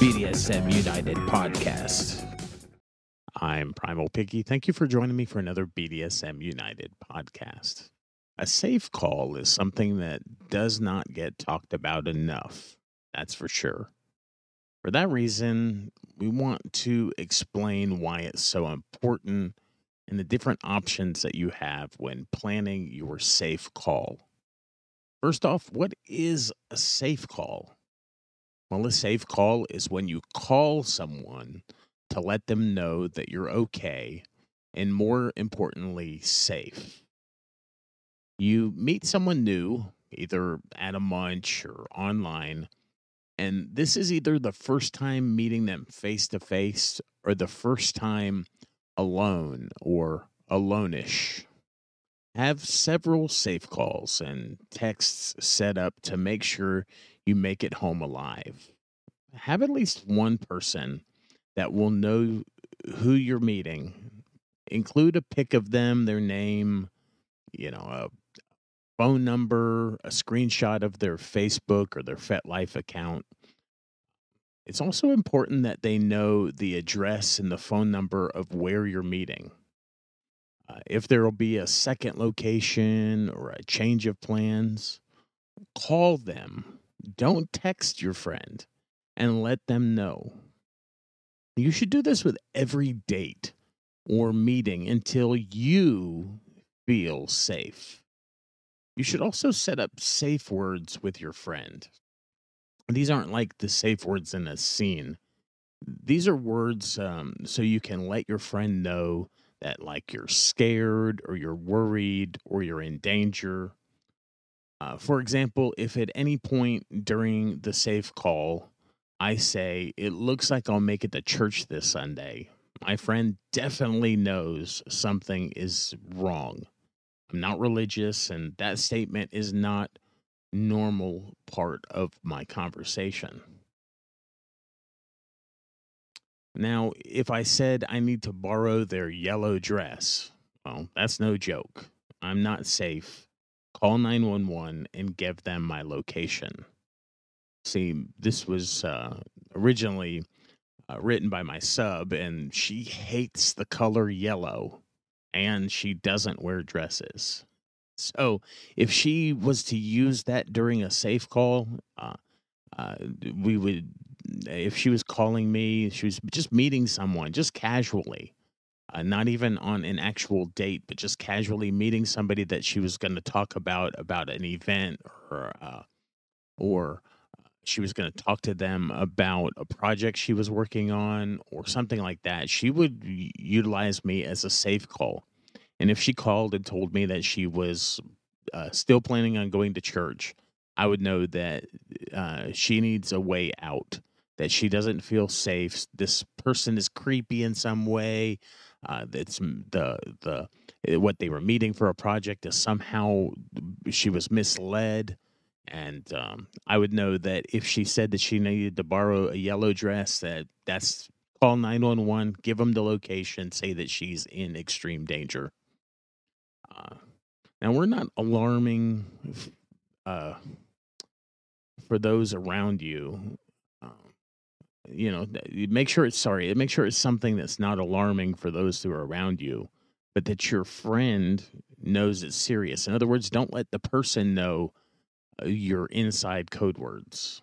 BDSM United podcast. I'm Primal Piggy. Thank you for joining me for another BDSM United podcast. A safe call is something that does not get talked about enough, that's for sure. For that reason, we want to explain why it's so important and the different options that you have when planning your safe call. First off, what is a safe call? Well, a safe call is when you call someone to let them know that you're okay and, more importantly, safe. You meet someone new, either at a munch or online, and this is either the first time meeting them face to face or the first time alone or alone-ish. Have several safe calls and texts set up to make sure you make it home alive. Have at least one person that will know who you're meeting. Include a pic of them, their name, you know, a phone number, a screenshot of their Facebook or their FetLife account. It's also important that they know the address and the phone number of where you're meeting. Uh, if there will be a second location or a change of plans, call them. Don't text your friend and let them know. You should do this with every date or meeting until you feel safe. You should also set up safe words with your friend. These aren't like the safe words in a scene. These are words um, so you can let your friend know that, like, you're scared or you're worried or you're in danger. Uh, for example, if at any point during the safe call I say, It looks like I'll make it to church this Sunday, my friend definitely knows something is wrong. I'm not religious, and that statement is not normal part of my conversation. Now, if I said I need to borrow their yellow dress, well, that's no joke. I'm not safe. Call 911 and give them my location. See, this was uh, originally uh, written by my sub, and she hates the color yellow and she doesn't wear dresses. So if she was to use that during a safe call, uh, uh, we would, if she was calling me, she was just meeting someone, just casually, uh, not even on an actual date, but just casually meeting somebody that she was going to talk about about an event or uh, or uh, she was going to talk to them about a project she was working on or something like that. She would utilize me as a safe call and if she called and told me that she was uh, still planning on going to church, I would know that uh, she needs a way out, that she doesn't feel safe. This person is creepy in some way. Uh, that's the the eh, what they were meeting for a project is somehow she was misled, and um, I would know that if she said that she needed to borrow a yellow dress, that that's call nine one one, give them the location, say that she's in extreme danger. Uh, now we're not alarming uh, for those around you. You know, make sure it's sorry. Make sure it's something that's not alarming for those who are around you, but that your friend knows it's serious. In other words, don't let the person know uh, your inside code words.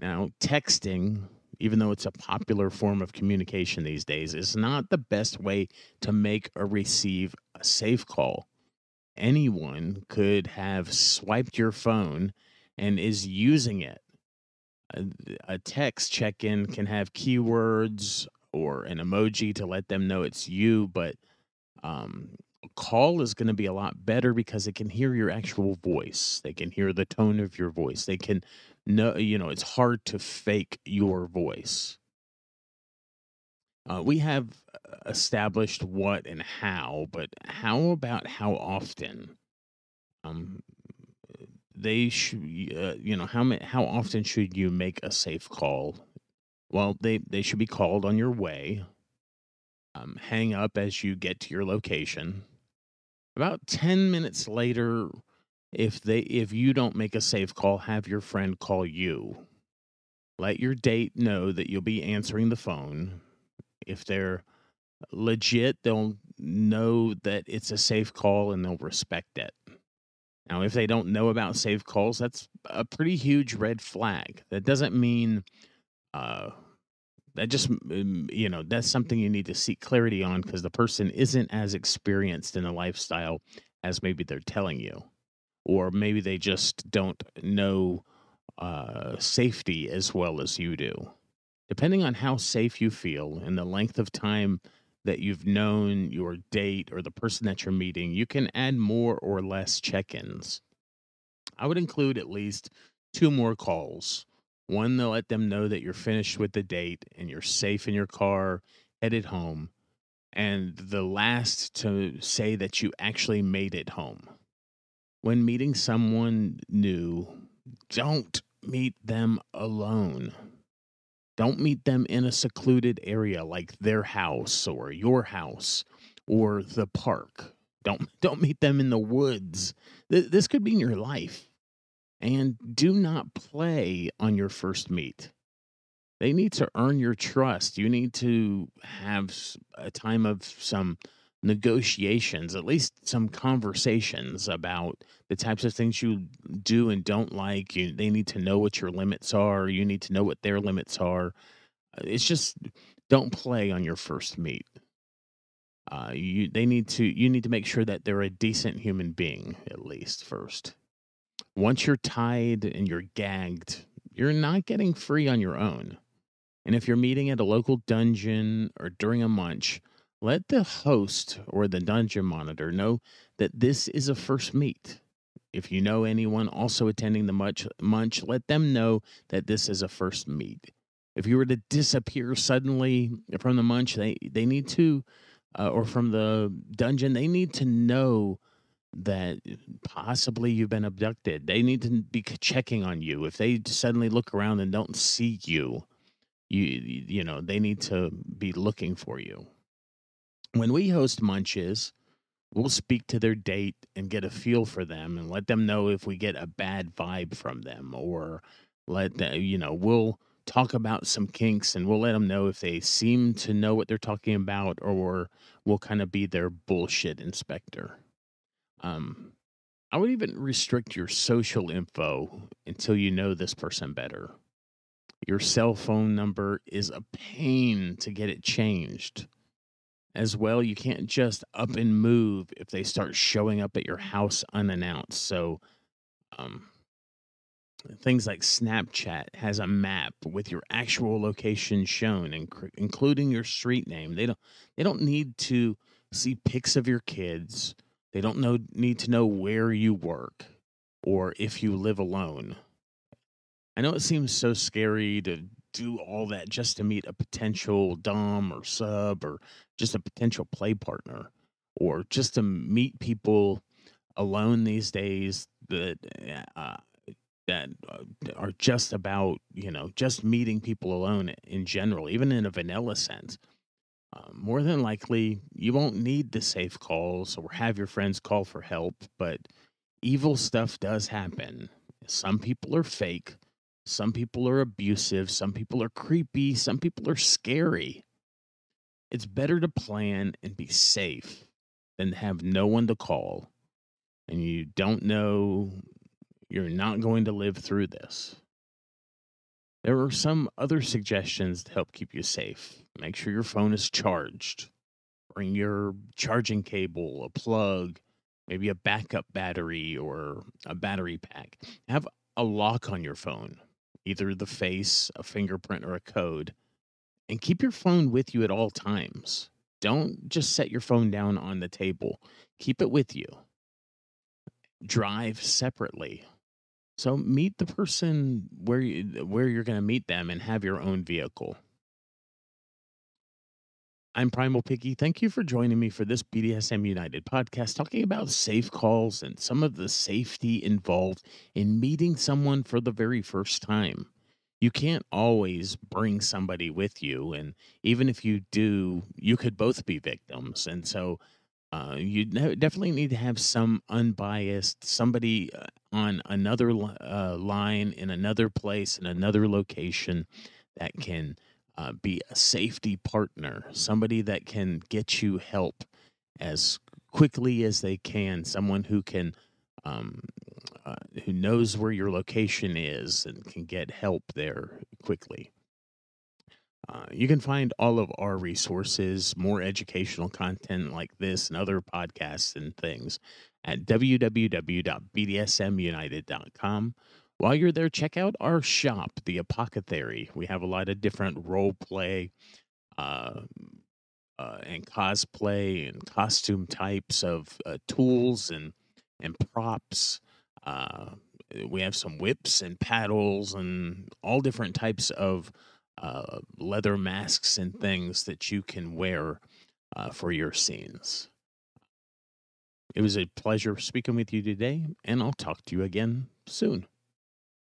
Now, texting, even though it's a popular form of communication these days, is not the best way to make or receive a safe call anyone could have swiped your phone and is using it. A, text check in can have keywords or an emoji to let them know it's you, but um, call is going to be a lot better because they can hear your actual voice. They can hear the tone of your voice. They can know, you know, it's hard to fake your voice. Uh, we have uh, established what and how, but how about how often? Um, they should, uh, you know, how how often should you make a safe call? Well, they they should be called on your way. Um, hang up as you get to your location. About ten minutes later, if they if you don't make a safe call, have your friend call you. Let your date know that you'll be answering the phone. If they're legit, they'll know that it's a safe call and they'll respect it. Now, if they don't know about safe calls, that's a pretty huge red flag. That doesn't mean uh, that just you know that's something you need to seek clarity on because the person isn't as experienced in the lifestyle as maybe they're telling you, or maybe they just don't know uh, safety as well as you do. Depending on how safe you feel and the length of time that you've known your date or the person that you're meeting, you can add more or less check ins. I would include at least two more calls. One to let them know that you're finished with the date and you're safe in your car, headed home. And the last to say that you actually made it home. When meeting someone new, don't meet them alone. Don't meet them in a secluded area like their house or your house or the park. Don't don't meet them in the woods. This could be in your life. And do not play on your first meet. They need to earn your trust. You need to have a time of some negotiations, at least some conversations about the types of things you do and don't like. You, they need to know what your limits are. You need to know what their limits are. It's just don't play on your first meet. Uh, you they need to you need to make sure that they're a decent human being at least first. Once you're tied and you're gagged, you're not getting free on your own. And if you're meeting at a local dungeon or during a munch, let the host or the dungeon monitor know that this is a first meet. If you know anyone also attending the munch, munch, let them know that this is a first meet. If you were to disappear suddenly from the munch, they, they need to, uh, or from the dungeon, they need to know that possibly you've been abducted. They need to be checking on you. If they suddenly look around and don't see you, you you know they need to be looking for you. When we host munches, we'll speak to their date and get a feel for them and let them know if we get a bad vibe from them or let them, you know, we'll talk about some kinks and we'll let them know if they seem to know what they're talking about or we'll kind of be their bullshit inspector. Um, I would even restrict your social info until you know this person better. Your cell phone number is a pain to get it changed. As well, you can't just up and move if they start showing up at your house unannounced. So, um, things like Snapchat has a map with your actual location shown, inc- including your street name. They don't they don't need to see pics of your kids they don't know need to know where you work or if you live alone. I know it seems so scary to do all that just to meet a potential dom or sub or just a potential play partner or just to meet people alone these days that uh, that uh, are just about you know just meeting people alone in general even in a vanilla sense uh, more than likely, you won't need the safe calls or have your friends call for help, but evil stuff does happen. Some people are fake, some people are abusive, some people are creepy, some people are scary. It's better to plan and be safe than have no one to call and you don't know you're not going to live through this. There are some other suggestions to help keep you safe. Make sure your phone is charged. Bring your charging cable, a plug, maybe a backup battery or a battery pack. Have a lock on your phone, either the face, a fingerprint, or a code. And keep your phone with you at all times. Don't just set your phone down on the table, keep it with you. Drive separately So meet the person where you, where you're going to meet them and have your own vehicle. I'm Primal Piggy. Thank you for joining me for this BDSM United podcast talking about safe calls and some of the safety involved in meeting someone for the very first time. You can't always bring somebody with you. And even if you do, you could both be victims. And so uh, you definitely need to have some unbiased, somebody uh, on another uh, line in another place, in another location that can uh, be a safety partner, somebody that can get you help as quickly as they can, someone who can um, uh, who knows where your location is and can get help there quickly. Uh, you can find all of our resources, more educational content like this and other podcasts and things at www.bdsmunited.com while you're there, check out our shop, The Apothecary. We have a lot of different role play uh, uh, and cosplay and costume types of uh, tools and and props. Uh, we have some whips and paddles and all different types of uh, leather masks and things that you can wear uh, for your scenes. It was a pleasure speaking with you today, and I'll talk to you again soon.